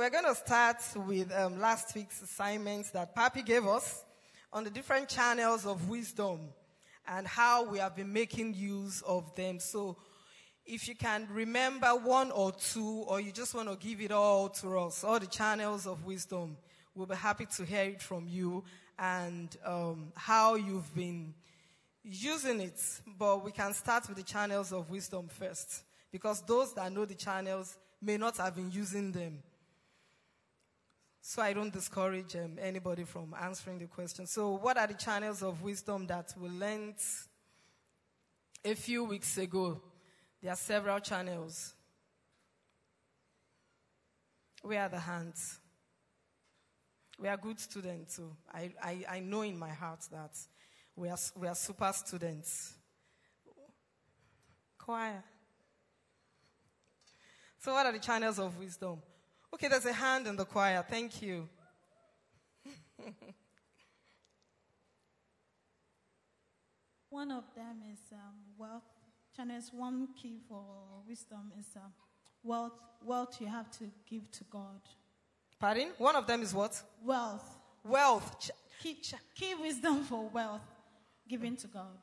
we're going to start with um, last week's assignments that Papi gave us on the different channels of wisdom and how we have been making use of them. So, if you can remember one or two, or you just want to give it all to us, all the channels of wisdom, we'll be happy to hear it from you and um, how you've been using it. But we can start with the channels of wisdom first, because those that know the channels may not have been using them. So I don't discourage um, anybody from answering the question. So, what are the channels of wisdom that we learned a few weeks ago? There are several channels. Where are the hands? We are good students too. I, I, I know in my heart that we are, we are super students. Choir. So, what are the channels of wisdom? Okay, there's a hand in the choir. Thank you. One of them is um, wealth. Channels one key for wisdom is um, wealth. Wealth you have to give to God. Pardon? One of them is what? Wealth. Wealth. Ch- Key, key wisdom for wealth given to God.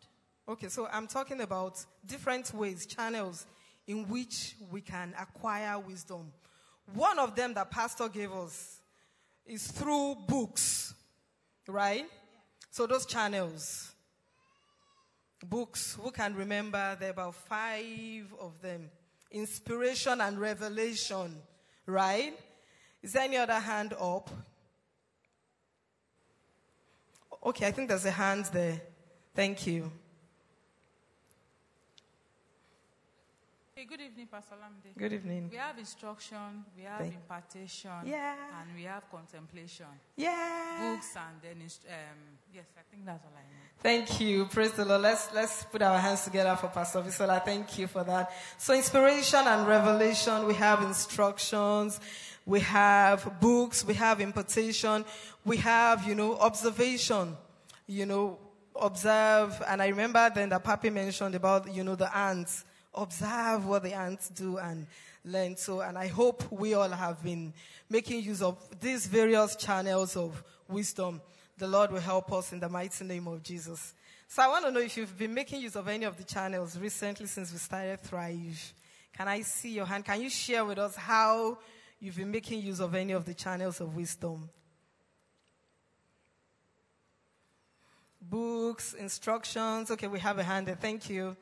Okay, so I'm talking about different ways, channels in which we can acquire wisdom. One of them that Pastor gave us is through books, right? So those channels, books, who can remember? There are about five of them. Inspiration and revelation, right? Is there any other hand up? Okay, I think there's a hand there. Thank you. Hey, good evening, Pastor Lamde. Good evening. We have instruction, we have Thank- impartation, Yeah. and we have contemplation. Yeah. Books and then, inst- um, yes, I think that's all I know. Thank you. Praise the Lord. Let's, let's put our hands together for Pastor Visola. Thank you for that. So inspiration and revelation, we have instructions, we have books, we have impartation, we have, you know, observation, you know, observe. And I remember then that Papi mentioned about, you know, the ants. Observe what the ants do and learn. So, and I hope we all have been making use of these various channels of wisdom. The Lord will help us in the mighty name of Jesus. So I want to know if you've been making use of any of the channels recently since we started Thrive. Can I see your hand? Can you share with us how you've been making use of any of the channels of wisdom? Books, instructions. Okay, we have a hand there. Thank you.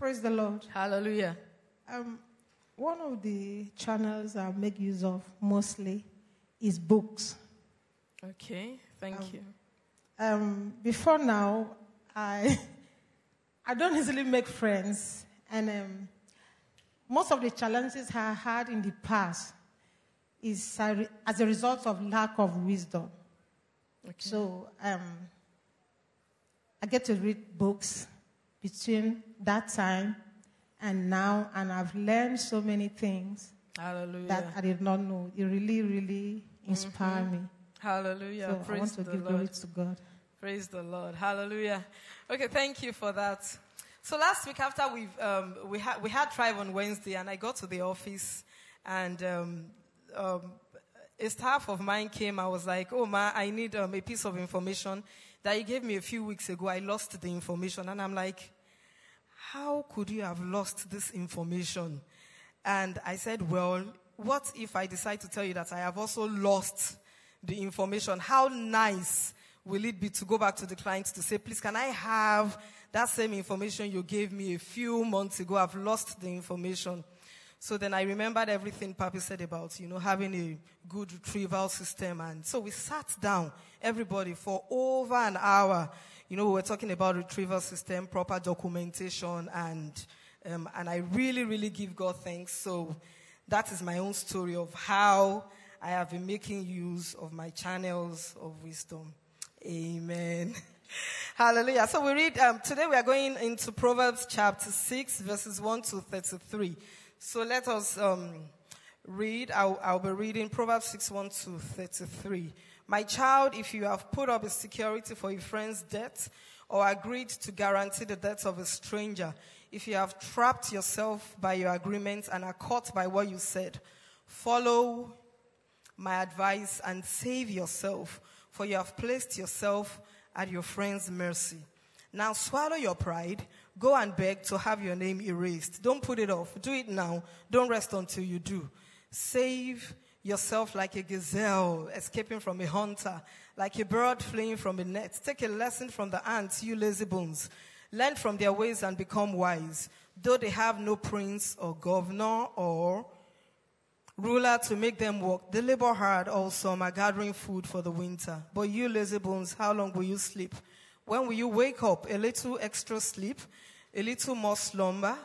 Praise the Lord. Hallelujah. Um, one of the channels I make use of mostly is books. Okay, thank you. Um, before now, I I don't easily make friends, and um, most of the challenges I had in the past is as a result of lack of wisdom. Okay. So um, I get to read books between that time and now, and I've learned so many things Hallelujah. that I did not know. It really, really inspired me. Hallelujah. So I Praise want to the give Lord. glory to God. Praise the Lord. Hallelujah. Okay, thank you for that. So last week after we've, um, we, had, we had Thrive on Wednesday and I got to the office and um, um, a staff of mine came. I was like, oh, ma, I need um, a piece of information that you gave me a few weeks ago. I lost the information. And I'm like, how could you have lost this information? And I said, well, what if I decide to tell you that I have also lost the information? How nice will it be to go back to the client to say, please, can I have that same information you gave me a few months ago? I've lost the information. So then I remembered everything Papi said about, you know, having a good retrieval system. And so we sat down, everybody, for over an hour. You know, we were talking about retrieval system, proper documentation, and, um, and I really, really give God thanks. So that is my own story of how I have been making use of my channels of wisdom. Amen. Hallelujah. So we read, um, today we are going into Proverbs chapter 6, verses 1 to 33. So let us um, read. I'll, I'll be reading Proverbs 6, 1 to 33. My child, if you have put up a security for a friend's debt or agreed to guarantee the debts of a stranger, if you have trapped yourself by your agreement and are caught by what you said, follow my advice and save yourself, for you have placed yourself at your friend's mercy. Now swallow your pride. Go and beg to have your name erased. Don't put it off. Do it now. Don't rest until you do. Save yourself like a gazelle escaping from a hunter, like a bird fleeing from a net. Take a lesson from the ants, you lazy bones. Learn from their ways and become wise. Though they have no prince or governor or ruler to make them work, they labor hard all summer, gathering food for the winter. But you lazy bones, how long will you sleep? When will you wake up? A little extra sleep, a little more slumber,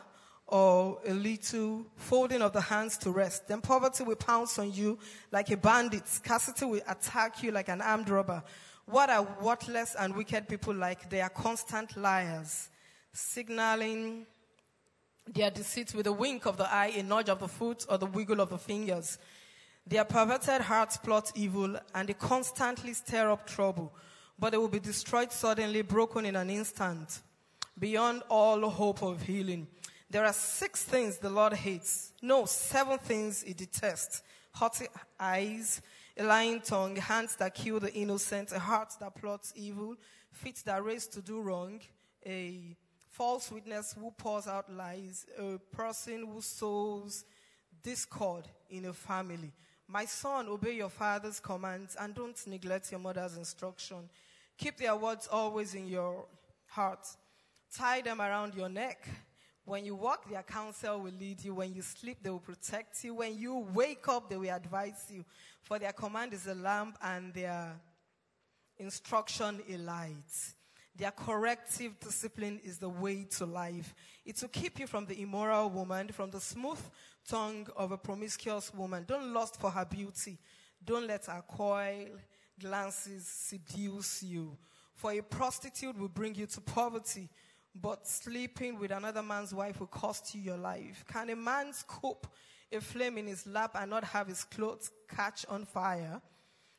or a little folding of the hands to rest. Then poverty will pounce on you like a bandit. Scarcity will attack you like an armed robber. What are worthless and wicked people like? They are constant liars, signaling their deceit with a wink of the eye, a nudge of the foot, or the wiggle of the fingers. Their perverted hearts plot evil, and they constantly stir up trouble, but they will be destroyed suddenly, broken in an instant, beyond all hope of healing. There are six things the Lord hates. No, seven things he detests. Haughty eyes, a lying tongue, hands that kill the innocent, a heart that plots evil, feet that race to do wrong, a false witness who pours out lies, a person who sows discord in a family. My son, obey your father's commands and don't neglect your mother's instruction. Keep their words always in your heart. Tie them around your neck. When you walk, their counsel will lead you. When you sleep, they will protect you. When you wake up, they will advise you. For their command is a lamp and their instruction a light. Their corrective discipline is the way to life. It will keep you from the immoral woman, from the smooth tongue of a promiscuous woman. Don't lust for her beauty. Don't let her coil glances seduce you. For a prostitute will bring you to poverty, but sleeping with another man's wife will cost you your life. Can a man scoop a flame in his lap and not have his clothes catch on fire?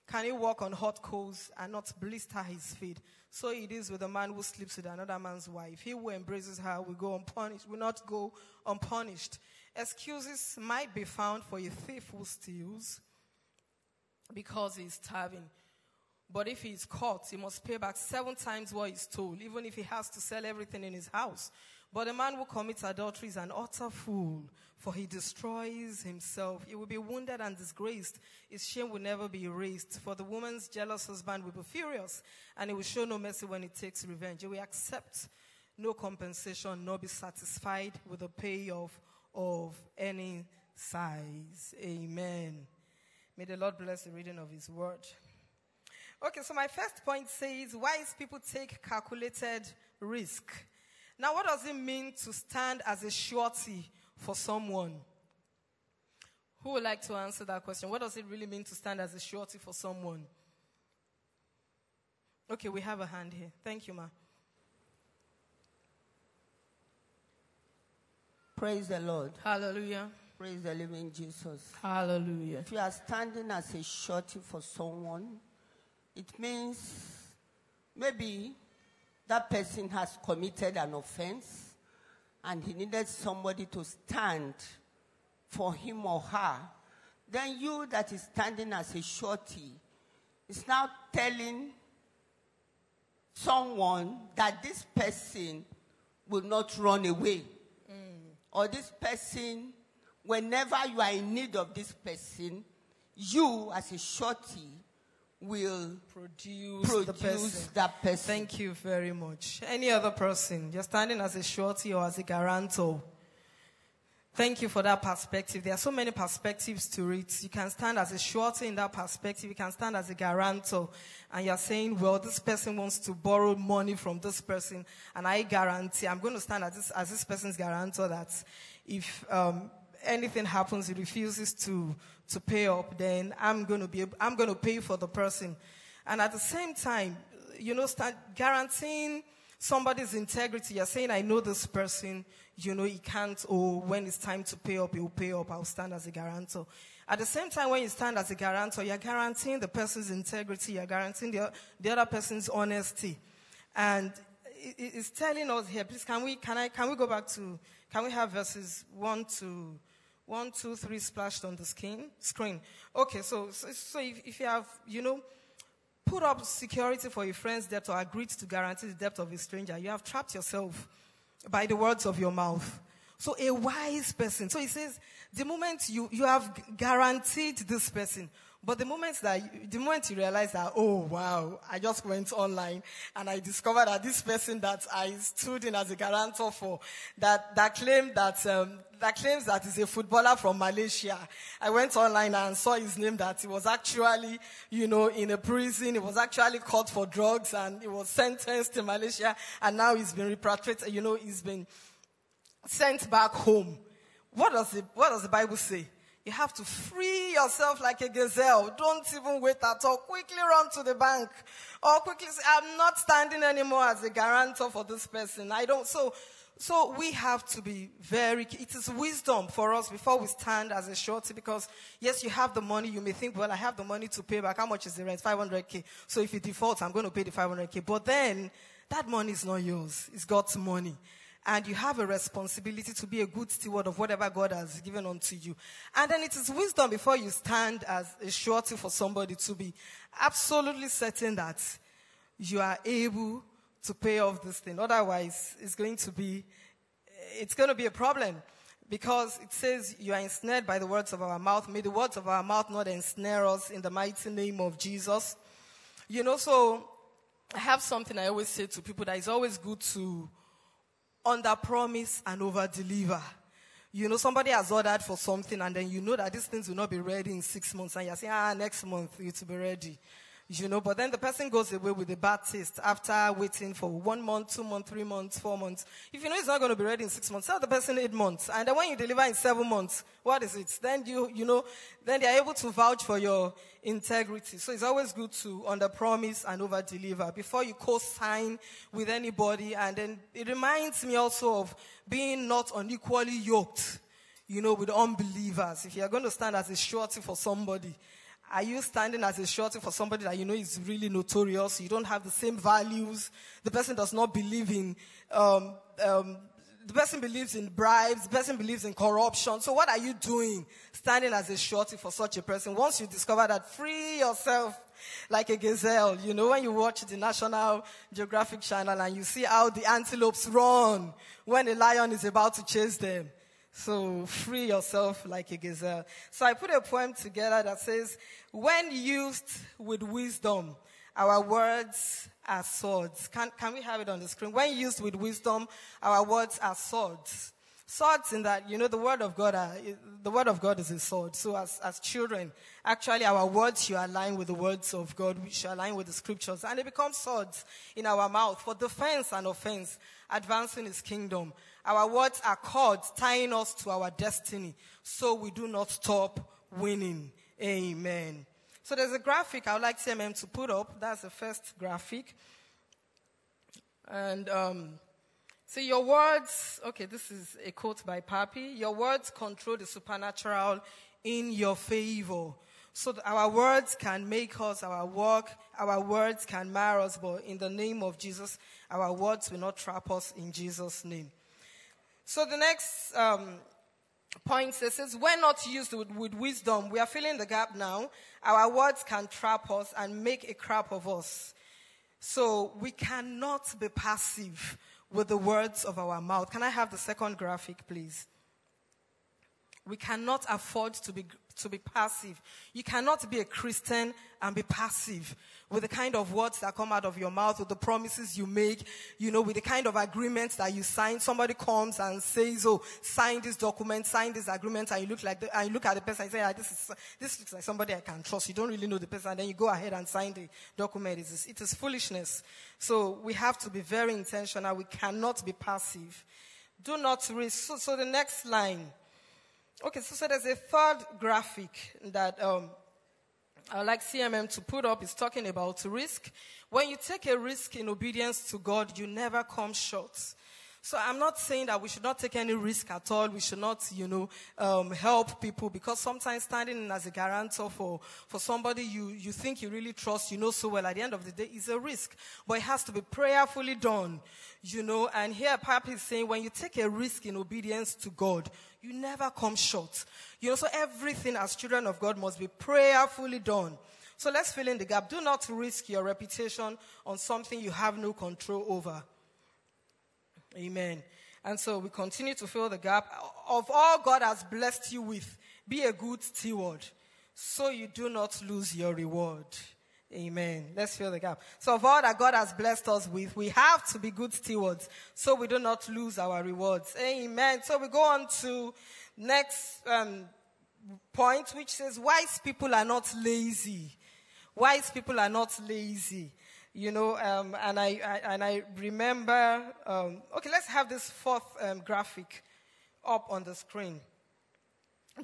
Can he walk on hot coals and not blister his feet? So it is with a man who sleeps with another man's wife. He who embraces her will go unpunished, will not go unpunished. Excuses might be found for a thief who steals because he is starving. But if he is caught, he must pay back seven times what he stole, even if he has to sell everything in his house. But the man who commits adultery is an utter fool, for he destroys himself. He will be wounded and disgraced. His shame will never be erased. For the woman's jealous husband will be furious, and he will show no mercy when he takes revenge. He will accept no compensation, nor be satisfied with the pay of, of any size. Amen. May the Lord bless the reading of his word. Okay, so my first point says wise people take calculated risk. Now, what does it mean to stand as a surety for someone? Who would like to answer that question? What does it really mean to stand as a surety for someone? Okay, we have a hand here. Thank you, ma. Praise the Lord. Hallelujah. Praise the living Jesus. Hallelujah. If you are standing as a surety for someone, it means maybe that person has committed an offense and he needed somebody to stand for him or her. Then you that is standing as a surety is now telling someone that this person will not run away. Mm. Or this person, whenever you are in need of this person, you as a surety will Produce, the produce person. that person. Thank you very much. Any other person? You're standing as a surety or as a guarantor. Thank you for that perspective. There are so many perspectives to it. You can stand as a surety in that perspective. You can stand as a guarantor. And you're saying, well, this person wants to borrow money from this person. And I guarantee, I'm going to stand as this, as this person's guarantor that if um, anything happens, he refuses to, to pay up, then I'm going to be, I'm going to pay for the person. And at the same time, you know, start guaranteeing somebody's integrity. You're saying, I know this person, you know, he can't, or when it's time to pay up, he'll pay up, I'll stand as a guarantor. At the same time, when you stand as a guarantor, you're guaranteeing the person's integrity, you're guaranteeing the, the other person's honesty. And it, it's telling us here, please, can we, can, I, can we go back to, can we have verses 1 to, 1, 2, 3 splashed on the screen? screen? Okay, so, so, so if, if you have, you know, put up security for your friend's debt or agreed to guarantee the debt of a stranger, you have trapped yourself by the words of your mouth. So a wise person. So he says, the moment you, you have guaranteed this person, but the moment that, you, the moment you realize that, oh wow, I just went online and I discovered that this person that I stood in as a guarantor for, that, that claimed that, um, that claims that he's a footballer from Malaysia. I went online and saw his name that he was actually, you know, in a prison. He was actually caught for drugs and he was sentenced to Malaysia and now he's been repatriated, you know, he's been sent back home. What does the, what does the Bible say? You have to free yourself like a gazelle. Don't even wait at all. Quickly run to the bank. Or quickly say, I'm not standing anymore as a guarantor for this person. I don't. So, so we have to be very, it is wisdom for us before we stand as a surety because yes, you have the money. You may think, well, I have the money to pay back. How much is the rent? 500k. So if you default, I'm going to pay the 500k. But then that money is not yours. It's God's money and you have a responsibility to be a good steward of whatever God has given unto you. And then it is wisdom before you stand as a surety for somebody to be absolutely certain that you are able to pay off this thing. Otherwise, it's going to be, it's going to be a problem because it says you are ensnared by the words of our mouth. May the words of our mouth not ensnare us in the mighty name of Jesus. You know, so I have something I always say to people that it's always good to under promise and over deliver. You know, somebody has ordered for something and then you know that these things will not be ready in six months and you're saying, ah, next month it will be ready. You know, but then the person goes away with a bad taste after waiting for one month, two months, three months, four months. If you know it's not going to be ready in six months, tell the person eight months. And then when you deliver in seven months, what is it? Then you, you know, then they're able to vouch for your integrity. So it's always good to under promise and over deliver before you co-sign with anybody. And then it reminds me also of being not unequally yoked, you know, with unbelievers. If you're going to stand as a surety for somebody, are you standing as a surety for somebody that you know is really notorious? You don't have the same values. The person does not believe in, um, um, the person believes in bribes. The person believes in corruption. So what are you doing standing as a surety for such a person? Once you discover that, free yourself like a gazelle. You know, when you watch the National Geographic channel and you see how the antelopes run when a lion is about to chase them. So free yourself like a gazelle. So I put a poem together that says, when used with wisdom, our words are swords. Can, can we have it on the screen? When used with wisdom, our words are swords. Swords in that, you know, the word of God, are, the word of God is a sword. So as, as children, actually our words should align with the words of God. which align with the scriptures. And they become swords in our mouth for defense and offense, advancing his kingdom. Our words are cords tying us to our destiny so we do not stop winning. Amen. So there's a graphic I would like CMM to put up. That's the first graphic. And um, so your words, okay, this is a quote by Papi. Your words control the supernatural in your favor. So our words can make us, our work, our words can mar us, but in the name of Jesus, our words will not trap us in Jesus' name. So the next um, point says, when not used with, with wisdom, we are filling the gap now. Our words can trap us and make a crap of us. So we cannot be passive with the words of our mouth. Can I have the second graphic, please? We cannot afford to be, to be passive. You cannot be a Christian and be passive with the kind of words that come out of your mouth, with the promises you make, you know, with the kind of agreements that you sign. Somebody comes and says, "Oh, sign this document, sign this agreement," and you look like, the, and you look at the person and say, ah, "This is this looks like somebody I can trust." You don't really know the person, and then you go ahead and sign the document. It is, it is foolishness. So we have to be very intentional. We cannot be passive. Do not risk. So, so the next line. Okay, so, so there's a third graphic that um, I like CMM to put up is talking about risk. When you take a risk in obedience to God, you never come short. So I'm not saying that we should not take any risk at all. We should not, you know, um, help people because sometimes standing in as a guarantor for, for somebody you, you think you really trust, you know so well, at the end of the day, is a risk. But it has to be prayerfully done, you know. And here Papa is saying when you take a risk in obedience to God, you never come short. You know, so everything as children of God must be prayerfully done. So let's fill in the gap. Do not risk your reputation on something you have no control over. Amen. And so we continue to fill the gap. Of all God has blessed you with, be a good steward so you do not lose your reward. Amen. Let's fill the gap. So, of all that God has blessed us with, we have to be good stewards so we do not lose our rewards. Amen. So, we go on to next um, point, which says, Wise people are not lazy. Wise people are not lazy you know, um, and I, I, and I remember. Um, okay, let's have this fourth um, graphic up on the screen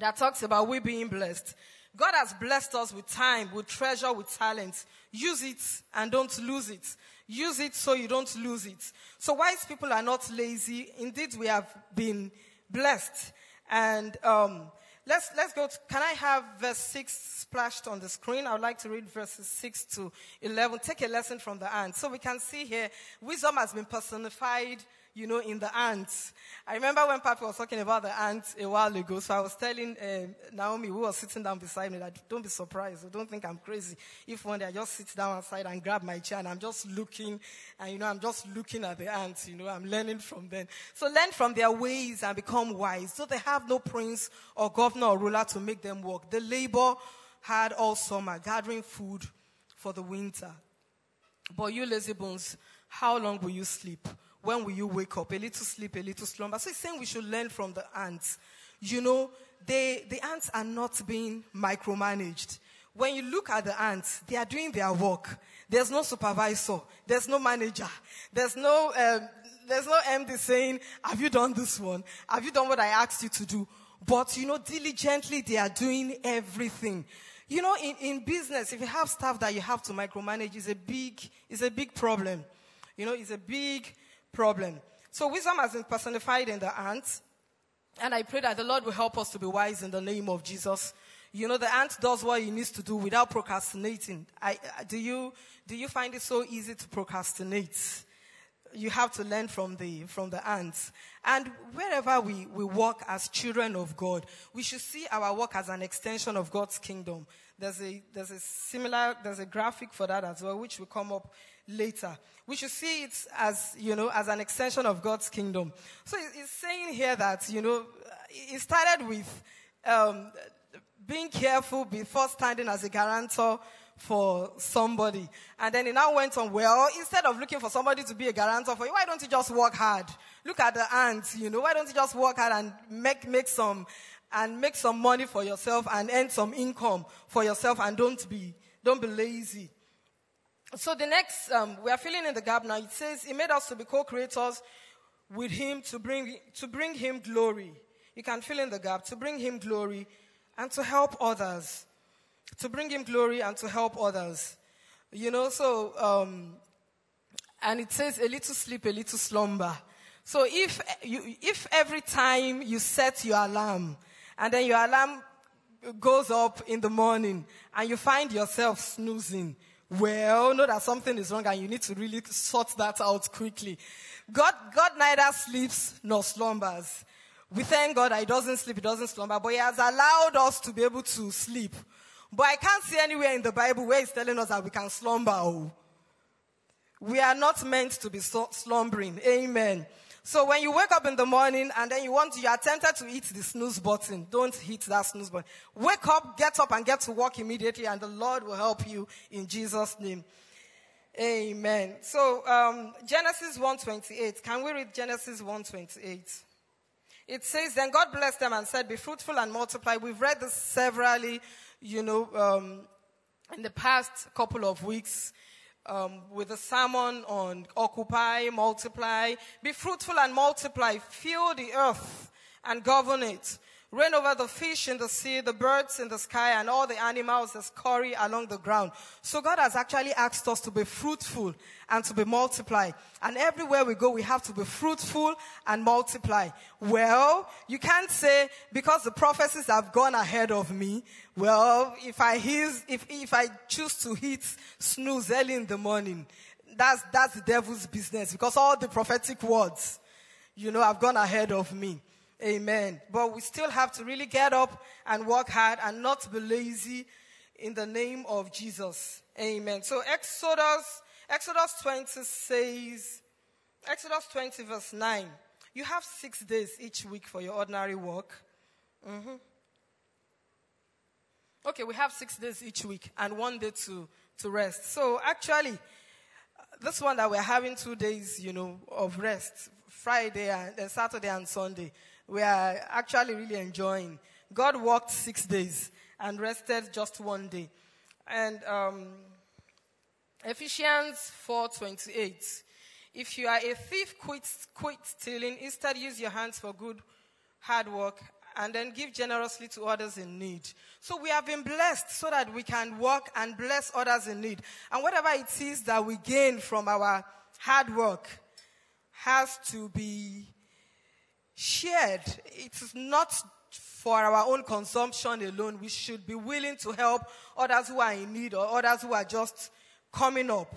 that talks about we being blessed. God has blessed us with time, with treasure, with talent. Use it and don't lose it. Use it so you don't lose it. So wise people are not lazy. Indeed, we have been blessed. And um, let's let's go. To, can I have verse six splashed on the screen. I would like to read verses 6 to 11. Take a lesson from the ants. So we can see here, wisdom has been personified, you know, in the ants. I remember when Papa was talking about the ants a while ago. So I was telling uh, Naomi, who was sitting down beside me, that don't be surprised. Don't think I'm crazy. If one day I just sit down outside and grab my chair and I'm just looking, and you know, I'm just looking at the ants, you know, I'm learning from them. So learn from their ways and become wise. So they have no prince or governor or ruler to make them work. They labor had all summer gathering food for the winter. But you lazy bones, how long will you sleep? When will you wake up? A little sleep, a little slumber. So he's saying we should learn from the ants. You know, they, the ants are not being micromanaged. When you look at the ants, they are doing their work. There's no supervisor. There's no manager. There's no, um, there's no MD saying, have you done this one? Have you done what I asked you to do? But, you know, diligently they are doing everything. You know, in, in business, if you have staff that you have to micromanage, it's a big, it's a big problem. You know, it's a big problem. So wisdom has been personified in the ant. And I pray that the Lord will help us to be wise in the name of Jesus. You know, the ant does what he needs to do without procrastinating. I, do you, do you find it so easy to procrastinate? You have to learn from the, from the ants. And wherever we, we walk as children of God, we should see our work as an extension of God's kingdom. There's a, there's a similar, there's a graphic for that as well, which will come up later. We should see it as, you know, as an extension of God's kingdom. So it's saying here that, you know, it started with um, being careful before standing as a guarantor for somebody. And then it now went on, well, instead of looking for somebody to be a guarantor for you, why don't you just work hard? Look at the ants, you know, why don't you just work hard and make, make some, and make some money for yourself and earn some income for yourself and don't be, don't be lazy. So the next, um, we are filling in the gap now. It says, He made us to be co-creators with Him to bring, to bring Him glory. You can fill in the gap, to bring Him glory and to help others to bring him glory and to help others. You know, so, um, and it says a little sleep, a little slumber. So if you, if every time you set your alarm and then your alarm goes up in the morning and you find yourself snoozing, well, know that something is wrong and you need to really sort that out quickly. God, God neither sleeps nor slumbers. We thank God that He doesn't sleep, He doesn't slumber, but He has allowed us to be able to sleep. But I can't see anywhere in the Bible where He's telling us that we can slumber. Oh. We are not meant to be slumbering. Amen. So when you wake up in the morning and then you want, you are tempted to hit the snooze button. Don't hit that snooze button. Wake up, get up and get to work immediately and the Lord will help you in Jesus' name. Amen. So, um, Genesis 1.28. Can we read Genesis 1.28? It says, Then God blessed them and said, Be fruitful and multiply. We've read this severally you know, um, in the past couple of weeks, um, with a sermon on occupy, multiply, be fruitful and multiply, fill the earth and govern it. Reign over the fish in the sea, the birds in the sky, and all the animals that scurry along the ground. So God has actually asked us to be fruitful and to be multiply. And everywhere we go, we have to be fruitful and multiply. Well, you can't say because the prophecies have gone ahead of me. Well, if I his, if, if I choose to hit snooze early in the morning, that's, that's the devil's business because all the prophetic words, you know, have gone ahead of me. Amen. But we still have to really get up and work hard and not be lazy in the name of Jesus. Amen. So Exodus, Exodus 20 says, Exodus 20 verse 9, you have six days each week for your ordinary work. Mm-hmm. Okay, we have six days each week and one day to, to rest. So actually, this one that we're having two days, you know, of rest, Friday and uh, Saturday and Sunday we are actually really enjoying. God worked six days and rested just one day. And um, Ephesians 4:28. If you are a thief, quit, quit stealing. Instead, use your hands for good, hard work, and then give generously to others in need. So we have been blessed so that we can work and bless others in need. And whatever it is that we gain from our hard work has to be shared. It is not for our own consumption alone. We should be willing to help others who are in need or others who are just coming up.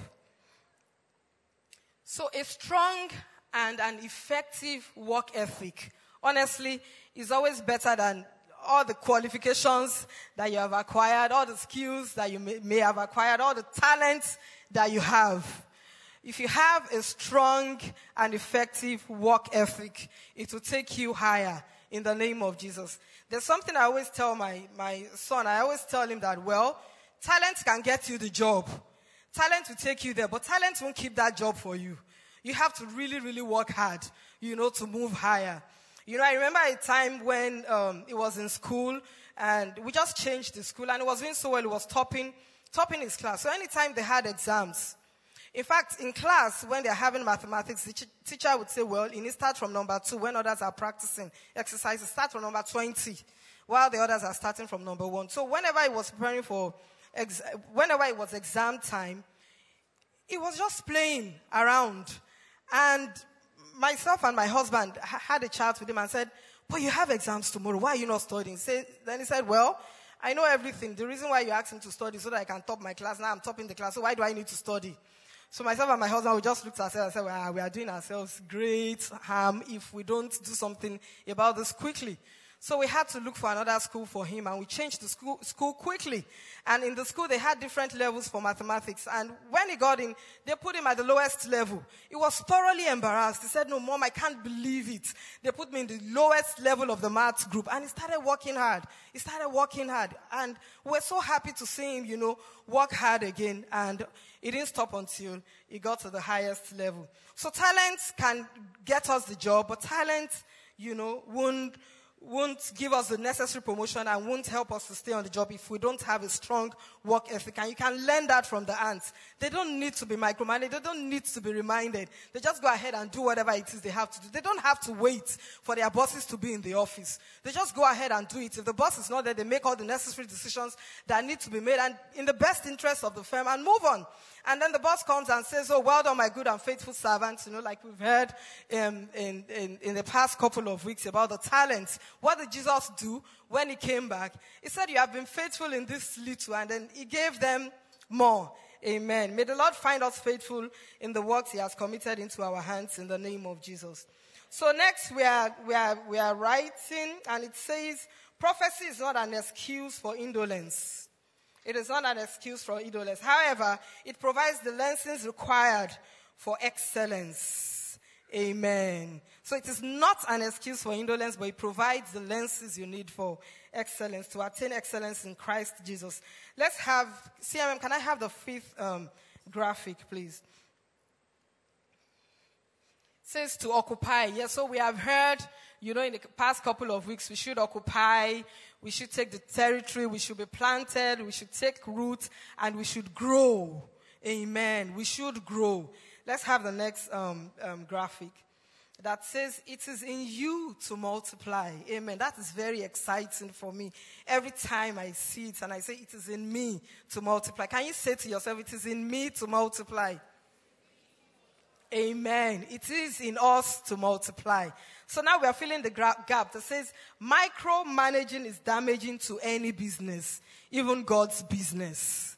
So, a strong and an effective work ethic, honestly, is always better than all the qualifications that you have acquired, all the skills that you may, may have acquired, all the talents that you have. If you have a strong and effective work ethic, it will take you higher in the name of Jesus. There's something I always tell my, my son. I always tell him that, well, talent can get you the job. Talent will take you there, but talent won't keep that job for you. You have to really, really work hard, you know, to move higher. You know, I remember a time when um, it was in school and we just changed the school and it was doing so well. It was topping, topping his class. So anytime they had exams, in fact, in class, when they're having mathematics, the teacher would say, well, you need to start from number two. When others are practicing exercises, start from number 20, while the others are starting from number one. So whenever I was preparing for, ex- whenever it was exam time, it was just playing around. And myself and my husband had a chat with him and said, but you have exams tomorrow. Why are you not studying? then he said, well, I know everything. The reason why you asked me to study so that I can top my class. Now I'm topping the class. So why do I need to study? So myself and my husband, we just looked at ourselves and said, well, we are doing ourselves great harm if we don't do something about this quickly. So we had to look for another school for him and we changed the school, school quickly. And in the school, they had different levels for mathematics. And when he got in, they put him at the lowest level. He was thoroughly embarrassed. He said, no, mom, I can't believe it. They put me in the lowest level of the maths group. And he started working hard. He started working hard. And we're so happy to see him, you know, work hard again. And it didn't stop until he got to the highest level. So talent can get us the job, but talent, you know, won't won't give us the necessary promotion and won't help us to stay on the job if we don't have a strong work ethic. And you can learn that from the ants. They don't need to be micromanaged. They don't need to be reminded. They just go ahead and do whatever it is they have to do. They don't have to wait for their bosses to be in the office. They just go ahead and do it. If the boss is not there, they make all the necessary decisions that need to be made and in the best interest of the firm and move on. And then the boss comes and says, Oh, well done, my good and faithful servants. You know, like we've heard um, in, in, in the past couple of weeks about the talents. What did Jesus do when he came back? He said, You have been faithful in this little, and then he gave them more. Amen. May the Lord find us faithful in the works he has committed into our hands in the name of Jesus. So next we are, we are, we are writing and it says, prophecy is not an excuse for indolence. It is not an excuse for idleness. However, it provides the lessons required for excellence. Amen. So it is not an excuse for indolence, but it provides the lenses you need for excellence, to attain excellence in Christ Jesus. Let's have, CMM, can I have the fifth um, graphic, please? It says to occupy. Yes, so we have heard, you know, in the past couple of weeks, we should occupy, we should take the territory, we should be planted, we should take root, and we should grow. Amen. We should grow. Let's have the next um, um, graphic. that says it is in you to multiply. Amen. That is very exciting for me. Every time I see it and I say it is in me to multiply. Can you say to yourself, it is in me to multiply? Amen. It is in us to multiply. So now we are filling the gap that says micromanaging is damaging to any business, even God's business.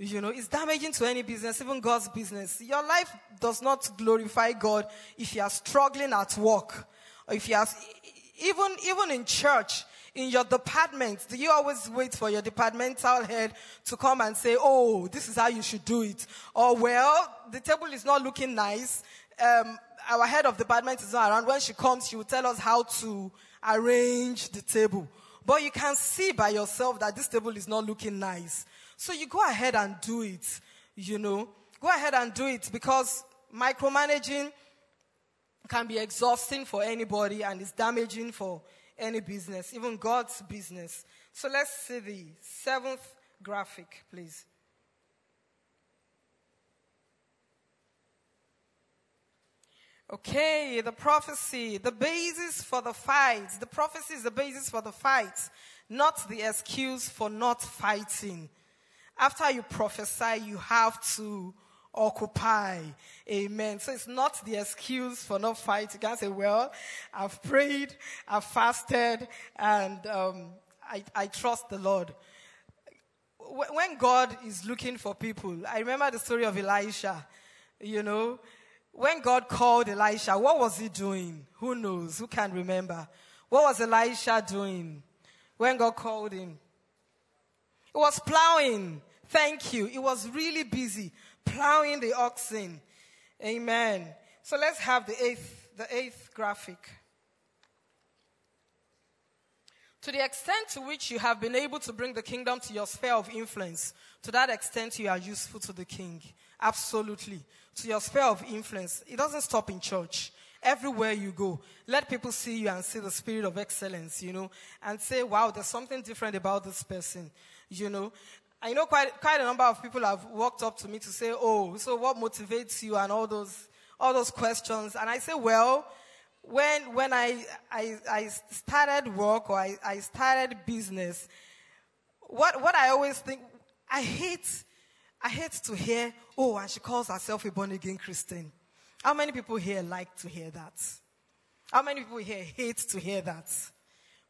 You know, it's damaging to any business, even God's business. Your life does not glorify God if you are struggling at work, or if you are, even, even in church, in your department, do you always wait for your departmental head to come and say, oh, this is how you should do it? Or, well, the table is not looking nice. Um, our head of department is not around. When she comes, she will tell us how to arrange the table. But you can see by yourself that this table is not looking nice. So you go ahead and do it, you know. Go ahead and do it because micromanaging can be exhausting for anybody and is damaging for any business, even God's business. So let's see the seventh graphic, please. Okay, the prophecy, the basis for the fight. The prophecy is the basis for the fight, not the excuse for not fighting. After you prophesy, you have to occupy. Amen. So it's not the excuse for not fighting. You can say, well, I've prayed, I've fasted, and um, I, I trust the Lord. When God is looking for people, I remember the story of Elisha. You know, when God called Elisha, what was he doing? Who knows? Who can remember? What was Elisha doing when God called him? He was plowing. Thank you. He was really busy plowing the oxen. Amen. So let's have the eighth, the eighth graphic. To the extent to which you have been able to bring the kingdom to your sphere of influence, to that extent you are useful to the king. Absolutely. To your sphere of influence. It doesn't stop in church. Everywhere you go, let people see you and see the spirit of excellence, you know, and say, wow, there's something different about this person, you know. I know quite, quite a number of people have walked up to me to say, oh, so what motivates you and all those, all those questions. And I say, well, when, when I, I, I started work or I, I started business, what, what I always think, I hate, I hate to hear, oh, and she calls herself a born again Christian. How many people here like to hear that? How many people here hate to hear that?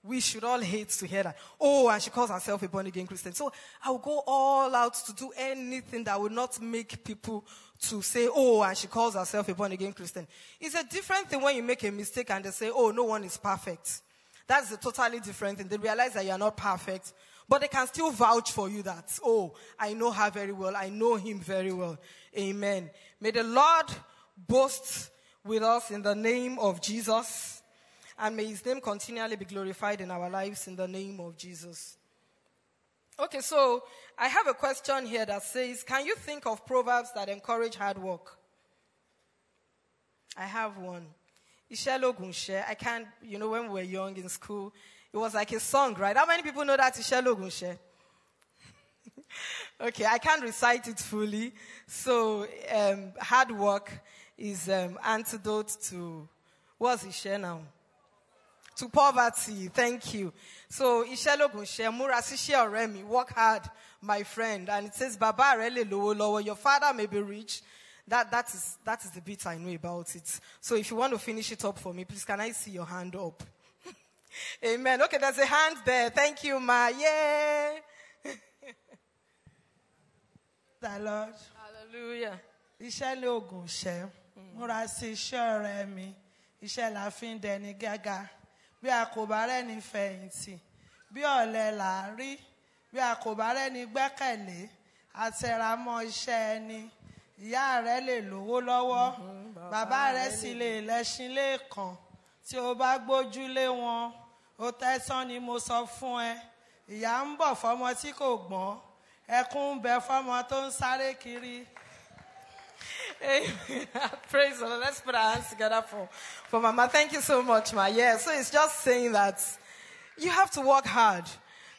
We should all hate to hear that. Oh, and she calls herself a born again Christian. So I will go all out to do anything that will not make people to say, oh, and she calls herself a born again Christian. It's a different thing when you make a mistake and they say, oh, no one is perfect. That's a totally different thing. They realize that you are not perfect, but they can still vouch for you that, oh, I know her very well. I know him very well. Amen. May the Lord boast with us in the name of Jesus. And may his name continually be glorified in our lives in the name of Jesus. Okay, so I have a question here that says Can you think of proverbs that encourage hard work? I have one. Ishelo Gunshe. I can't, you know, when we were young in school, it was like a song, right? How many people know that Ishelo Gunshe? okay, I can't recite it fully. So, um, hard work is um, antidote to what's Ishe now? To poverty. Thank you. So, Ishelogun Shemura Sishi work hard, my friend. And it says, Baba Rele Lowo Lowo, your father may be rich. That, that, is, that is the bit I know about it. So, if you want to finish it up for me, please, can I see your hand up? Amen. Okay, there's a hand there. Thank you, Ma. Yeah. the Lord. Hallelujah. Iṣẹ́ lóògùn múra sí iṣẹ́ ọ̀rẹ́ mi, iṣẹ́ la fi ń dẹni bí a kò bá rẹ́ni fẹ̀yìntì bí ọ̀lẹ là á rí bí a kò bá rẹ́ni gbẹ́kẹ̀lé àtẹ̀ramọ́ iṣẹ́ ẹni ìyá rẹ lè lówó lọ́wọ́ mm-hmm. bàbá rẹ sì lè lẹ́ṣin lẹ́ẹ̀kan tí o bá gbójúlé wọn ó tẹ́sán ni mo sọ fún ẹ ìyà ń bọ̀ fọmọ tí kò gbọ́n ẹkún ń bẹ fọmọ tó ń sáré kiri. Amen. Praise the Lord. Let's put our hands together for, for Mama. Thank you so much, Ma. Yeah, so it's just saying that you have to work hard.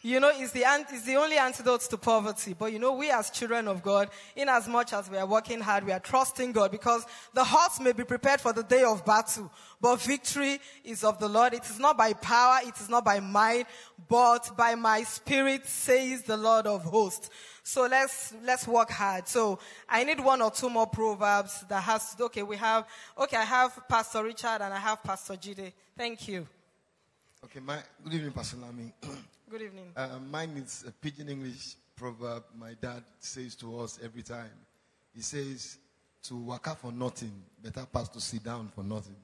you know, it's the, is the only antidote to poverty. But you know, we as children of God, in as much as we are working hard, we are trusting God because the hearts may be prepared for the day of battle, but victory is of the Lord. It is not by power, it is not by might, but by my spirit, says the Lord of hosts. So let's, let's work hard. So I need one or two more proverbs that has, to, okay, we have, okay, I have Pastor Richard and I have Pastor Jide. Thank you. Okay, my, good evening, Pastor Lamy. Good evening. uh, mine is a pidgin English proverb my dad says to us every time. He says, to work out for nothing, better pass to sit down for nothing.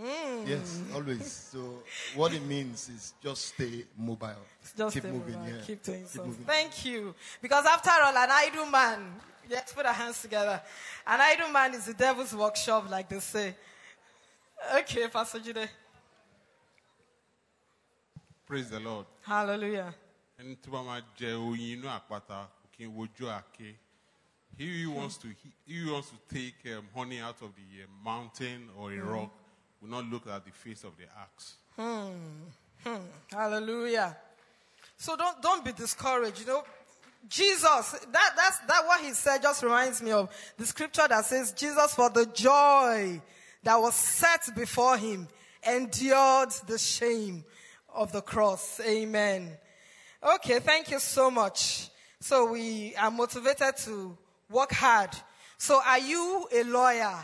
Mm. Yes, always. So what it means is just stay mobile. Just keep stay moving, mobile, yeah. Keep doing Keep so. moving. Thank you. Because after all, an idle man, let's put our hands together. An idle man is the devil's workshop, like they say. Okay, Pastor Jude. praise the lord Hallelujah. ẹni tó bá máa jẹ oyin inú àpáta kí n wojú àké he who wants to he who wants to take um, honey out of the uh, mountain or a rock will not look at the face of the axe hmm, hmm. Hallelujah. So don't don't be discouraged. You know, Jesus. That that's that what he said just reminds me of the scripture that says Jesus for the joy that was set before him endured the shame of the cross. Amen. Okay, thank you so much. So we are motivated to work hard. So are you a lawyer?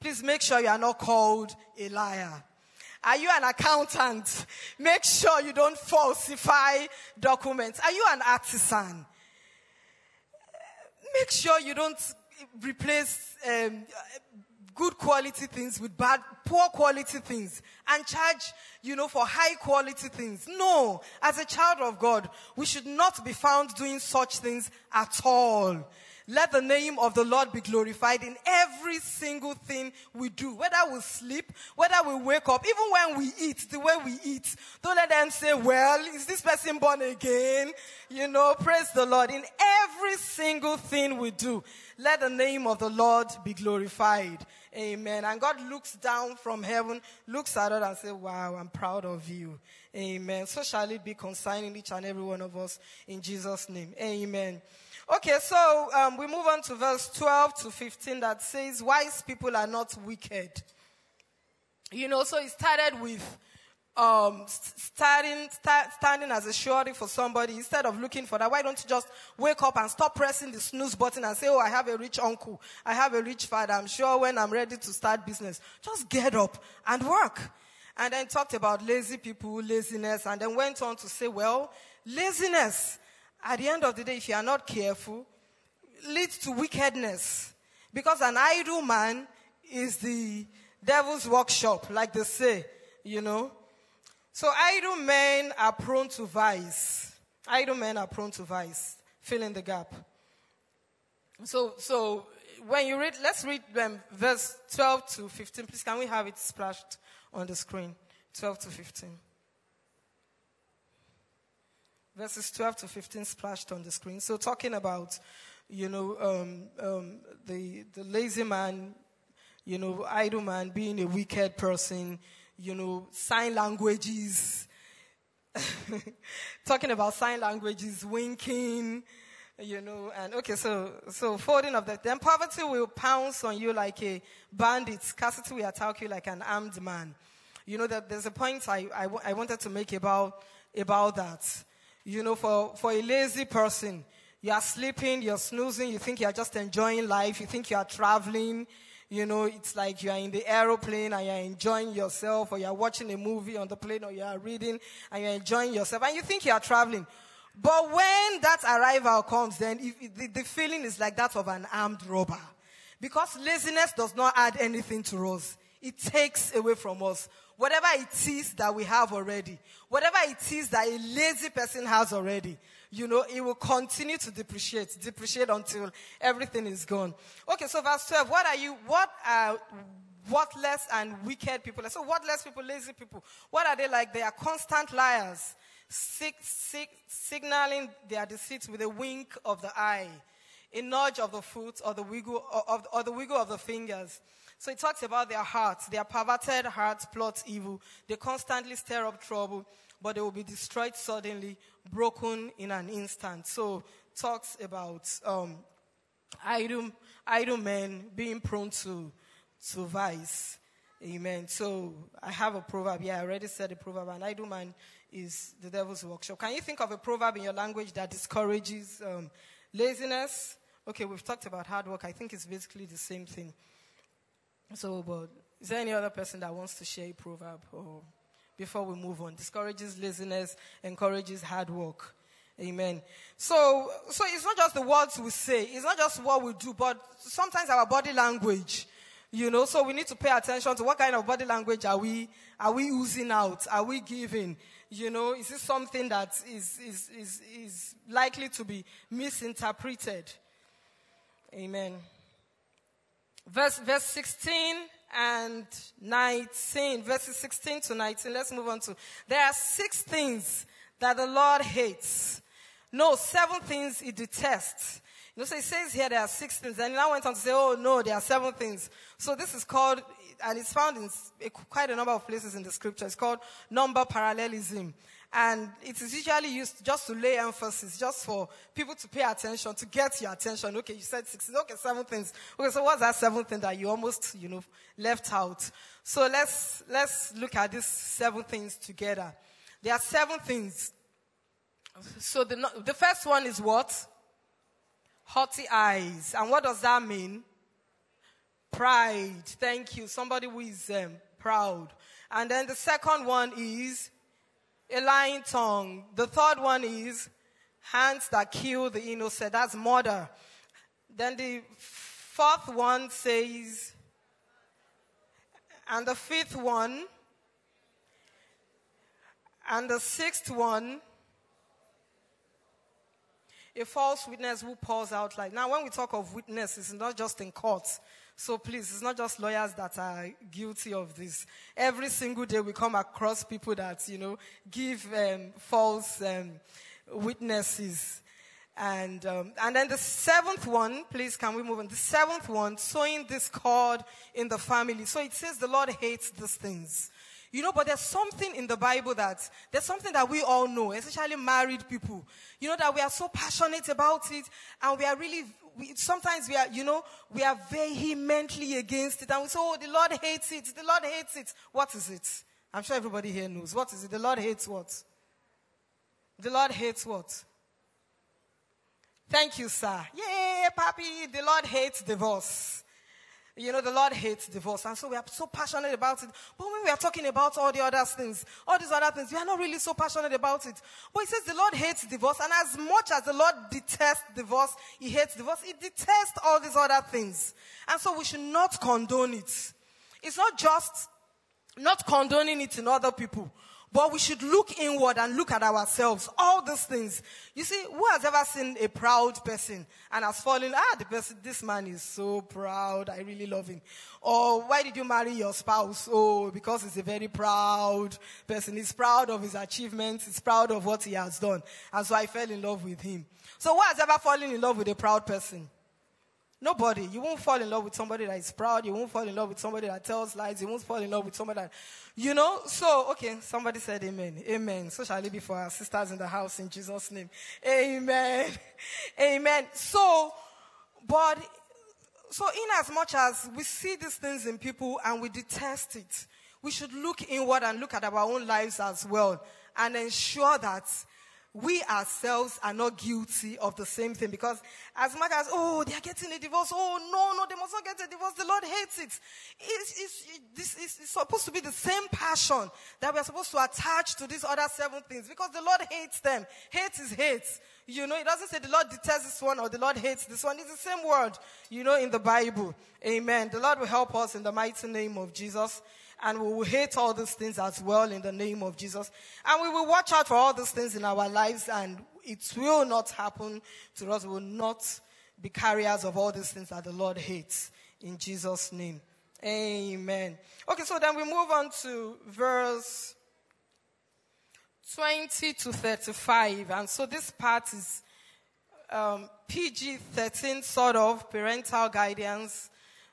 Please make sure you are not called a liar. Are you an accountant? Make sure you don't falsify documents. Are you an artisan? Make sure you don't replace um, good quality things with bad, poor quality things and charge, you know, for high quality things. No, as a child of God, we should not be found doing such things at all. Let the name of the Lord be glorified in every single thing we do. Whether we sleep, whether we wake up, even when we eat, the way we eat. Don't let them say, well, is this person born again? You know, praise the Lord. In every single thing we do, let the name of the Lord be glorified. Amen. And God looks down from heaven, looks at us and says, wow, I'm proud of you. Amen. So shall it be concerning each and every one of us in Jesus' name. Amen. Okay, so um, we move on to verse 12 to 15 that says, Wise people are not wicked. You know, so it started with um, starting, start, standing as a surety for somebody instead of looking for that. Why don't you just wake up and stop pressing the snooze button and say, Oh, I have a rich uncle. I have a rich father. I'm sure when I'm ready to start business, just get up and work. And then talked about lazy people, laziness, and then went on to say, Well, laziness, at the end of the day, if you are not careful, leads to wickedness. Because an idle man is the devil's workshop, like they say, you know. So idle men are prone to vice. Idle men are prone to vice. Fill in the gap. So, so when you read, let's read um, verse 12 to 15. Please, can we have it splashed on the screen? 12 to 15. Verses 12 to 15 splashed on the screen. So talking about, you know, um, um, the, the lazy man, you know, idle man being a wicked person, you know, sign languages, talking about sign languages, winking, you know, and okay, so, so folding of that. Then poverty will pounce on you like a bandit. Scarcity will attack you like an armed man. You know, that there's a point I, I, I wanted to make about, about that. You know, for, for a lazy person, you are sleeping, you're snoozing, you think you're just enjoying life, you think you are traveling, you know, it's like you are in the aeroplane and you're enjoying yourself, or you're watching a movie on the plane, or you are reading and you're enjoying yourself, and you think you are traveling. But when that arrival comes, then if the, the feeling is like that of an armed robber. Because laziness does not add anything to us. It takes away from us. Whatever it is that we have already, whatever it is that a lazy person has already, you know, it will continue to depreciate, depreciate until everything is gone. Okay, so verse 12, what are you, what are worthless and wicked people? So worthless people, lazy people, what are they like? They are constant liars, sig- sig- signaling their deceit with a wink of the eye, a nudge of the foot or the wiggle or, or the wiggle of the fingers. So it talks about their hearts. Their perverted hearts plot evil. They constantly stir up trouble, but they will be destroyed suddenly, broken in an instant. So talks about um, idle, idle men being prone to, to vice. Amen. So I have a proverb. Yeah, I already said a proverb. An idle man is the devil's workshop. Can you think of a proverb in your language that discourages um, laziness? Okay, we've talked about hard work. I think it's basically the same thing. So, but is there any other person that wants to share a proverb or before we move on? Discourages laziness, encourages hard work. Amen. So, so it's not just the words we say, it's not just what we do, but sometimes our body language. You know, so we need to pay attention to what kind of body language are we are we using out? Are we giving? You know, is this something that is is is, is likely to be misinterpreted? Amen. Verse verse 16 and 19. Verses 16 to 19. Let's move on to. There are six things that the Lord hates. No, seven things he detests. You know, so it says here there are six things. And he now went on to say, oh no, there are seven things. So this is called, and it's found in quite a number of places in the scripture. It's called number parallelism. And it is usually used just to lay emphasis, just for people to pay attention, to get your attention. Okay, you said six. Okay, seven things. Okay, so what's that seven thing that you almost, you know, left out? So let's, let's look at these seven things together. There are seven things. So the, the first one is what? haughty eyes. And what does that mean? Pride. Thank you. Somebody who is um, proud. And then the second one is a lying tongue. The third one is hands that kill the innocent. That's murder. Then the fourth one says, and the fifth one, and the sixth one, a false witness who pours out like now when we talk of witness it's not just in court so please it's not just lawyers that are guilty of this. Every single day we come across people that you know give um, false um, witnesses. And um, and then the seventh one please can we move on? The seventh one sowing discord in the family. So it says the lord hates these things you know, but there's something in the Bible that, there's something that we all know, especially married people. You know, that we are so passionate about it and we are really, we, sometimes we are, you know, we are vehemently against it and we say, oh, the Lord hates it. The Lord hates it. What is it? I'm sure everybody here knows. What is it? The Lord hates what? The Lord hates what? Thank you, sir. Yay, papi. The Lord hates divorce. You know, the Lord hates divorce. And so we are so passionate about it. But when we are talking about all the other things, all these other things, we are not really so passionate about it. But he says the Lord hates divorce. And as much as the Lord detests divorce, he hates divorce, he detests all these other things. And so we should not condone it. It's not just not condoning it in other people, but we should look inward and look at ourselves. All these things. You see, who has ever seen a proud person and has fallen, ah, the person, this man is so proud. I really love him. Or why did you marry your spouse? Oh, because he's a very proud person. He's proud of his achievements. He's proud of what he has done. And so I fell in love with him. So who has ever fallen in love with a proud person? Nobody. You won't fall in love with somebody that is proud. You won't fall in love with somebody that tells lies. You won't fall in love with somebody that, you know. So, okay, somebody said amen. Amen. So shall it be for our sisters in the house in Jesus' name. Amen. amen. So, but, so in as much as we see these things in people and we detest it, we should look inward and look at our own lives as well and ensure that we ourselves are not guilty of the same thing because as much as oh they are getting a divorce oh no no they must not get a divorce. The lord hates it. It's, it's, this is supposed to be the same passion that we're supposed to attach to these other seven things because the lord hates them. Hate is hate. You know it doesn't say the lord detests this one or the lord hates this one. It's the same word you know in the bible. Amen. The lord will help us in the mighty name of jesus and we will hate all these things as well in the name of Jesus. And we will watch out for all these things in our lives and it will not happen to us. We will not be carriers of all these things that the Lord hates in Jesus' name. Amen. Okay, so then we move on to verse 20 to 35. And so this part is um, PG 13, sort of parental guidance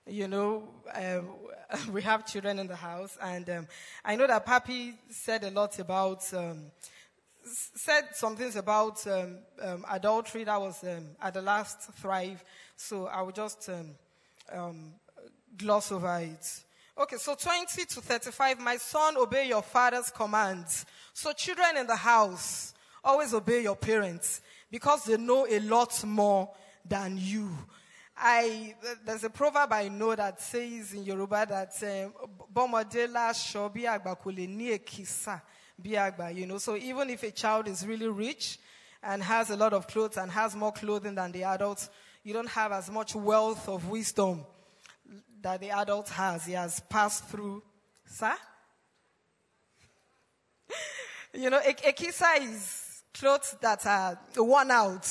You know, um, we have children in the house, and um, I know that Papi said a lot about, um, said some things about um, um, adultery that was um, at the last Thrive. So I will just gloss over it. Okay, so 20 to 35, my son, obey your father's commands. So children in the house, always obey your parents because they know a lot more than you. I, there's a proverb I know that says in Yoruba that um, "Bọ́mọdé shobi agba kò lè ní èkìsà bí àgbà," you know. So even if a child is really rich and has a lot of clothes and has more clothing than the adults, you don't have as much wealth of wisdom that the adult has. He has passed through. Sir? you know, a, a kisa is clothes that are worn out.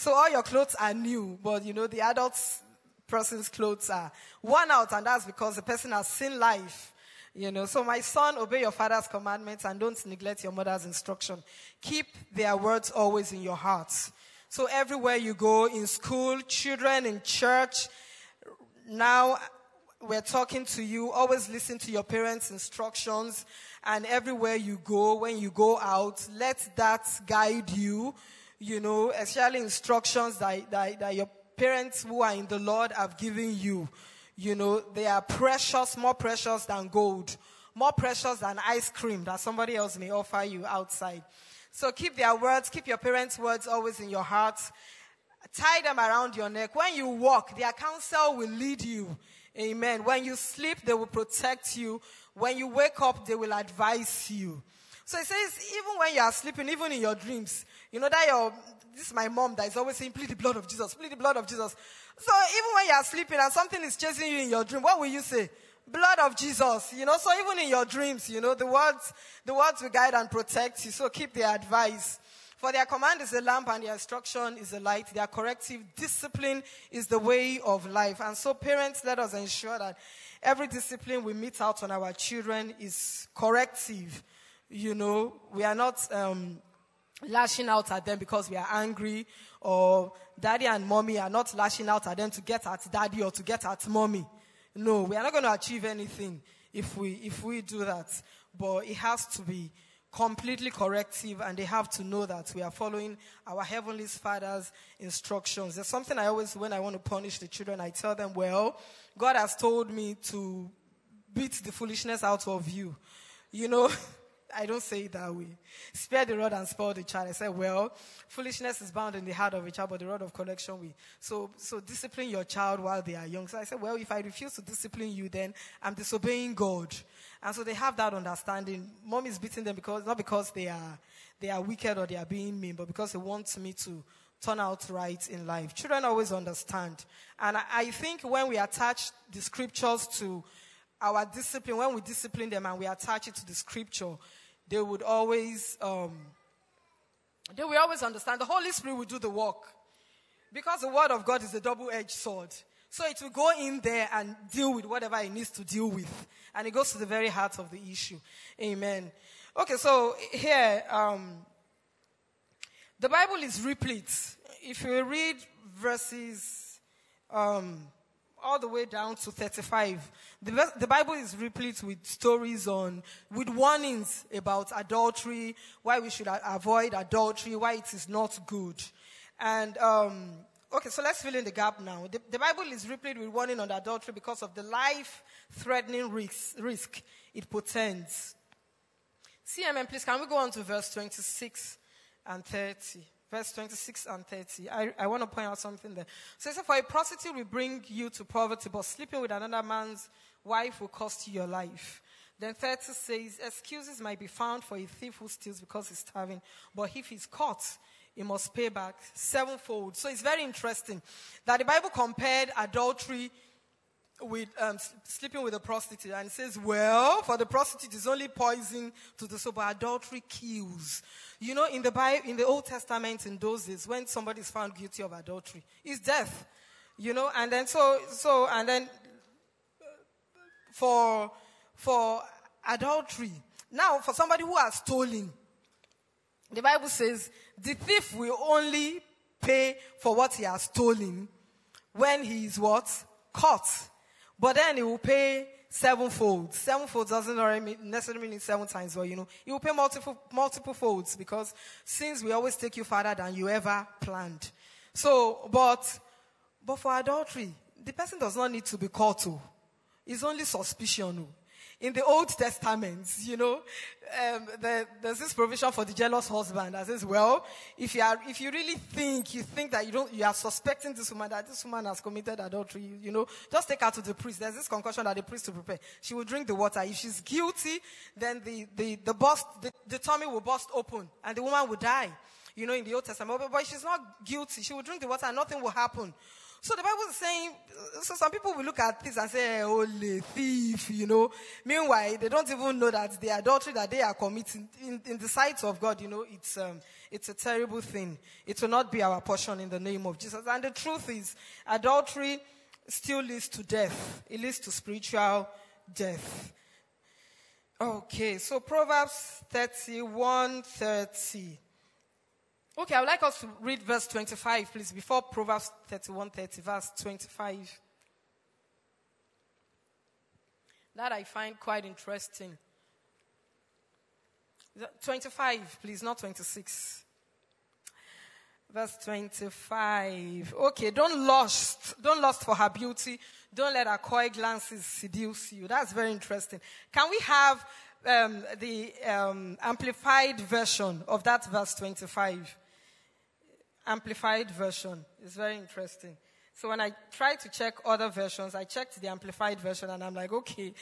So all your clothes are new, but you know, the adult person's clothes are worn out, and that's because the person has seen life. You know, so my son, obey your father's commandments and don't neglect your mother's instruction. Keep their words always in your heart. So everywhere you go, in school, children, in church, now we're talking to you. Always listen to your parents' instructions. And everywhere you go, when you go out, let that guide you. You know, especially instructions that, that, that your parents who are in the Lord have given you. You know, they are precious, more precious than gold, more precious than ice cream that somebody else may offer you outside. So keep their words, keep your parents' words always in your heart. Tie them around your neck. When you walk, their counsel will lead you. Amen. When you sleep, they will protect you. When you wake up, they will advise you. So it says, even when you are sleeping, even in your dreams, you know that your, this is my mom that is always saying, plead the blood of Jesus, plead the blood of Jesus. So even when you are sleeping and something is chasing you in your dream, what will you say? Blood of Jesus, you know, so even in your dreams, you know, the words, the words will guide and protect you. So keep their advice. For their command is a lamp and their instruction is a light. Their corrective discipline is the way of life. And so parents, let us ensure that every discipline we mete out on our children is corrective. You know, we are not, um, lashing out at them because we are angry or daddy and mommy are not lashing out at them to get at daddy or to get at mommy. No, we are not going to achieve anything if we, if we do that. But it has to be completely corrective and they have to know that we are following our heavenly father's instructions. There's something I always, when I want to punish the children, I tell them, well, God has told me to beat the foolishness out of you. You know, I don't say it that way. Spare the rod and spoil the child. I say, well, foolishness is bound in the heart of a child, but the rod of correction we. So, so discipline your child while they are young. So I said, well, if I refuse to discipline you, then I'm disobeying God. And so they have that understanding. Mom is beating them because, not because they are, they are wicked or they are being mean, but because they want me to turn out right in life. Children always understand. And I, I think when we attach the scriptures to our discipline, when we discipline them and we attach it to the scripture, they would always, um, they will always understand. The Holy Spirit will do the work. Because the word of God is a double-edged sword. So it will go in there and deal with whatever it needs to deal with. And it goes to the very heart of the issue. Amen. Okay, so here, um, the Bible is replete. If you read verses, um, all the way down to 35. The, the Bible is replete with stories on, with warnings about adultery, why we should avoid adultery, why it is not good. And, um, okay, so let's fill in the gap now. The, the Bible is replete with warning on adultery because of the life threatening risk, risk it portends. CMM, please, can we go on to verse 26 and 30? Verse 26 and 30. I, I want to point out something there. So it says, For a prostitute will bring you to poverty, but sleeping with another man's wife will cost you your life. Then 30 says, Excuses might be found for a thief who steals because he's starving, but if he's caught, he must pay back sevenfold. So it's very interesting that the Bible compared adultery with um, sleeping with a prostitute, and says, "Well, for the prostitute is only poison to the soul, but adultery kills." You know, in the Bible, in the Old Testament, in those days, when somebody is found guilty of adultery, it's death. You know, and then so so and then for for adultery. Now, for somebody who has stolen, the Bible says the thief will only pay for what he has stolen when he is what? Caught. But then he will pay sevenfold. Sevenfold doesn't necessarily mean seven times, but you know, he will pay multiple, multiple folds because since we always take you farther than you ever planned. So, but, but for adultery, the person does not need to be caught to. It's only suspicion. Oh. In the Old Testament, you know, um, there, there's this provision for the jealous husband that says, well, if you are, if you really think, you think that you don't, you are suspecting this woman that this woman has committed adultery, you, know, just take her to the priest. There's this concussion that the priest will prepare. She will drink the water. If she's guilty, then the, the, the bust, the, the tummy will bust open and the woman will die. You know, in the Old Testament. But, but if she's not guilty, she will drink the water and nothing will happen. So the Bible is saying, so some people will look at this and say, holy thief, you know. Meanwhile, they don't even know that the adultery that they are committing in, in the sight of God, you know, it's, um, it's a terrible thing. It will not be our portion in the name of Jesus. And the truth is, adultery still leads to death. It leads to spiritual death. Okay, so Proverbs 31, 30. Okay, I would like us to read verse 25, please, before Proverbs 31 30, verse 25. That I find quite interesting. 25, please, not 26. Verse 25. Okay, don't lust. Don't lust for her beauty. Don't let her coy glances seduce you. That's very interesting. Can we have um, the um, amplified version of that verse 25? Amplified version. It's very interesting. So when I tried to check other versions, I checked the amplified version and I'm like, okay,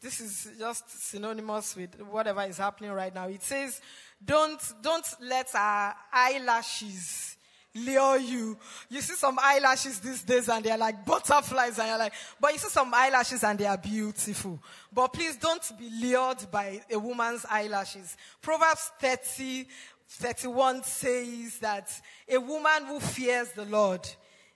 this is just synonymous with whatever is happening right now. It says, don't, don't let our eyelashes lure you. You see some eyelashes these days and they're like butterflies and you're like, but you see some eyelashes and they are beautiful. But please don't be lured by a woman's eyelashes. Proverbs 30 31 says that a woman who fears the Lord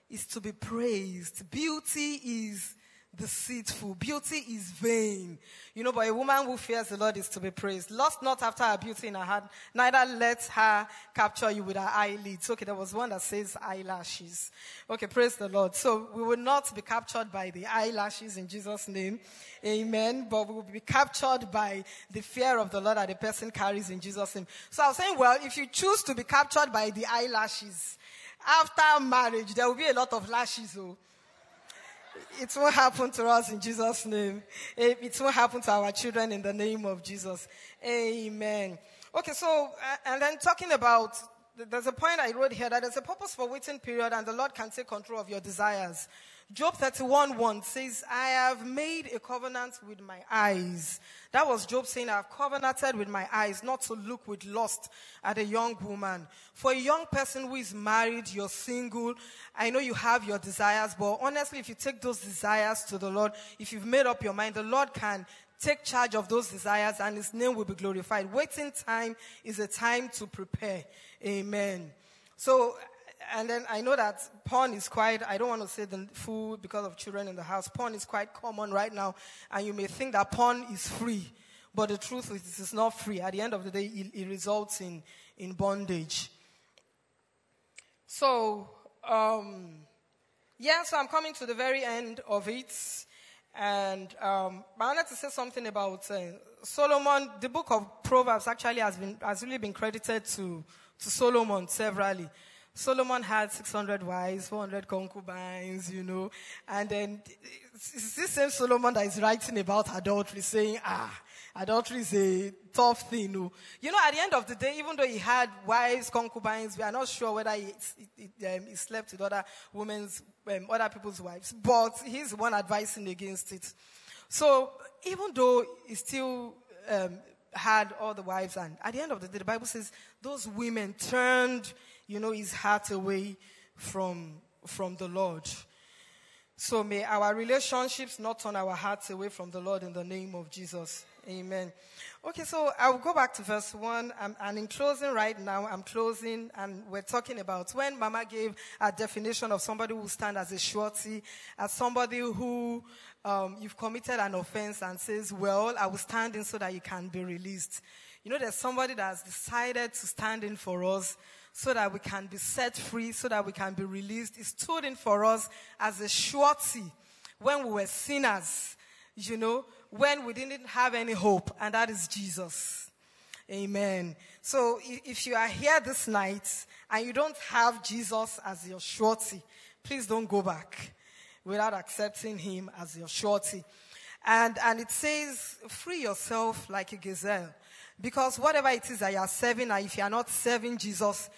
is to be praised. Beauty is deceitful. Beauty is vain. You know, but a woman who fears the Lord is to be praised. Lust not after her beauty in her heart, neither let her capture you with her eyelids. Okay, there was one that says eyelashes. Okay, praise the Lord. So we will not be captured by the eyelashes in Jesus' name. Amen. But we will be captured by the fear of the Lord that the person carries in Jesus' name. So I was saying, well, if you choose to be captured by the eyelashes, after marriage, there will be a lot of lashes. Oh it won't happen to us in Jesus' name. It it won't happen to our children in the name of Jesus. Amen. Okay, so, uh, and then talking about, there's a point I wrote here that there's a purpose for waiting period and the Lord can take control of your desires. Job 31 1 says, I have made a covenant with my eyes. That was Job saying, I have covenanted with my eyes not to look with lust at a young woman. For a young person who is married, you're single, I know you have your desires, but honestly, if you take those desires to the Lord, if you've made up your mind, the Lord can take charge of those desires and his name will be glorified. Waiting time is a time to prepare. Amen. So, and then I know that porn is quite, I don't want to say the full because of children in the house. Porn is quite common right now. And you may think that porn is free. But the truth is, it's not free. At the end of the day, it, it results in, in bondage. So, um, yeah, so I'm coming to the very end of it. And um, I wanted to say something about uh, Solomon. The book of Proverbs actually has, been, has really been credited to, to Solomon severally. Solomon had 600 wives, 400 concubines, you know. And then it's this same Solomon that is writing about adultery, saying, ah, adultery is a tough thing. You know. you know, at the end of the day, even though he had wives, concubines, we are not sure whether he, he, um, he slept with other women's, um, other people's wives. But he's the one advising against it. So even though he still um, had all the wives, and at the end of the day, the Bible says those women turned, you know, his heart away from from the Lord. So may our relationships not turn our hearts away from the Lord in the name of Jesus. Amen. Okay, so I'll go back to verse 1. I'm, and in closing right now, I'm closing and we're talking about when Mama gave a definition of somebody who stand as a surety, as somebody who um, you've committed an offense and says, well, I will stand in so that you can be released. You know, there's somebody that has decided to stand in for us so that we can be set free, so that we can be released. He stood in for us as a surety when we were sinners, you know, when we didn't have any hope, and that is Jesus. Amen. So if you are here this night and you don't have Jesus as your surety, please don't go back without accepting him as your surety. And, and it says, free yourself like a gazelle. Because whatever it is that you are serving, and if you are not serving Jesus,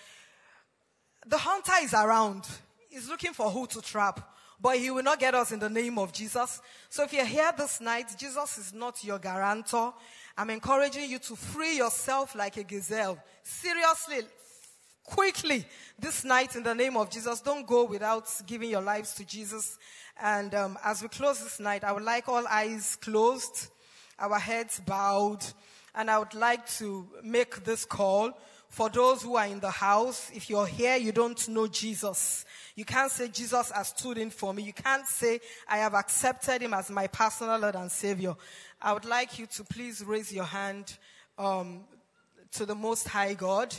the hunter is around. He's looking for who to trap. But he will not get us in the name of Jesus. So if you're here this night, Jesus is not your guarantor. I'm encouraging you to free yourself like a gazelle. Seriously, quickly this night in the name of Jesus. Don't go without giving your lives to Jesus. And um, as we close this night, I would like all eyes closed, our heads bowed, and I would like to make this call for those who are in the house. If you're here, you don't know Jesus. You can't say Jesus has stood in for me. You can't say I have accepted him as my personal Lord and Savior. I would like you to please raise your hand um, to the Most High God.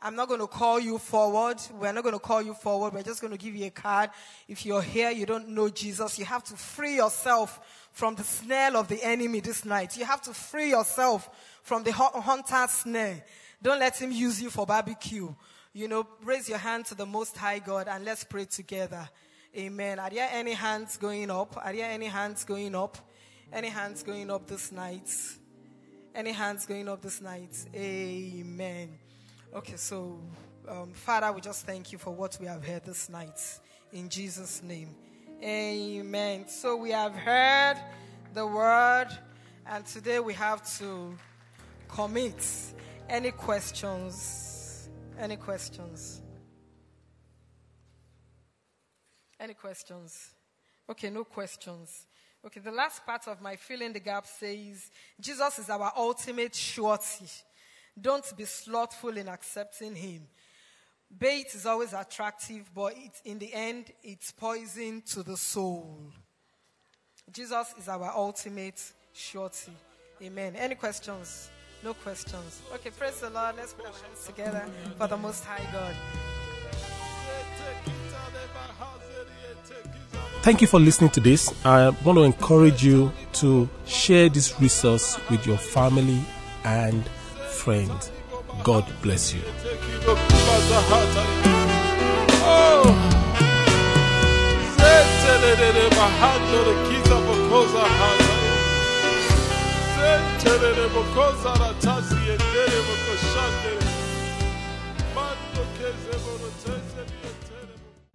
I'm not going to call you forward. We're not going to call you forward. We're just going to give you a card. If you're here, you don't know Jesus, you have to free yourself from the snare of the enemy this night. You have to free yourself from the hunter's snare. Don't let him use you for barbecue. You know, raise your hand to the Most High God and let's pray together. Amen. Are there any hands going up? Are there any hands going up? Any hands going up this night? Any hands going up this night? Amen. Okay, so um, Father, we just thank you for what we have heard this night. In Jesus' name. Amen. So we have heard the word, and today we have to commit. Any questions? Any questions? Any questions? Okay, no questions. Okay, the last part of my fill in the gap says Jesus is our ultimate surety. Don't be slothful in accepting him. Bait is always attractive, but it, in the end, it's poison to the soul. Jesus is our ultimate surety. Amen. Any questions? No questions. Okay, praise the Lord. Let's put our hands together for the Most High God. Thank you for listening to this. I want to encourage you to share this resource with your family and friends. God bless you. Oh. Mando borote.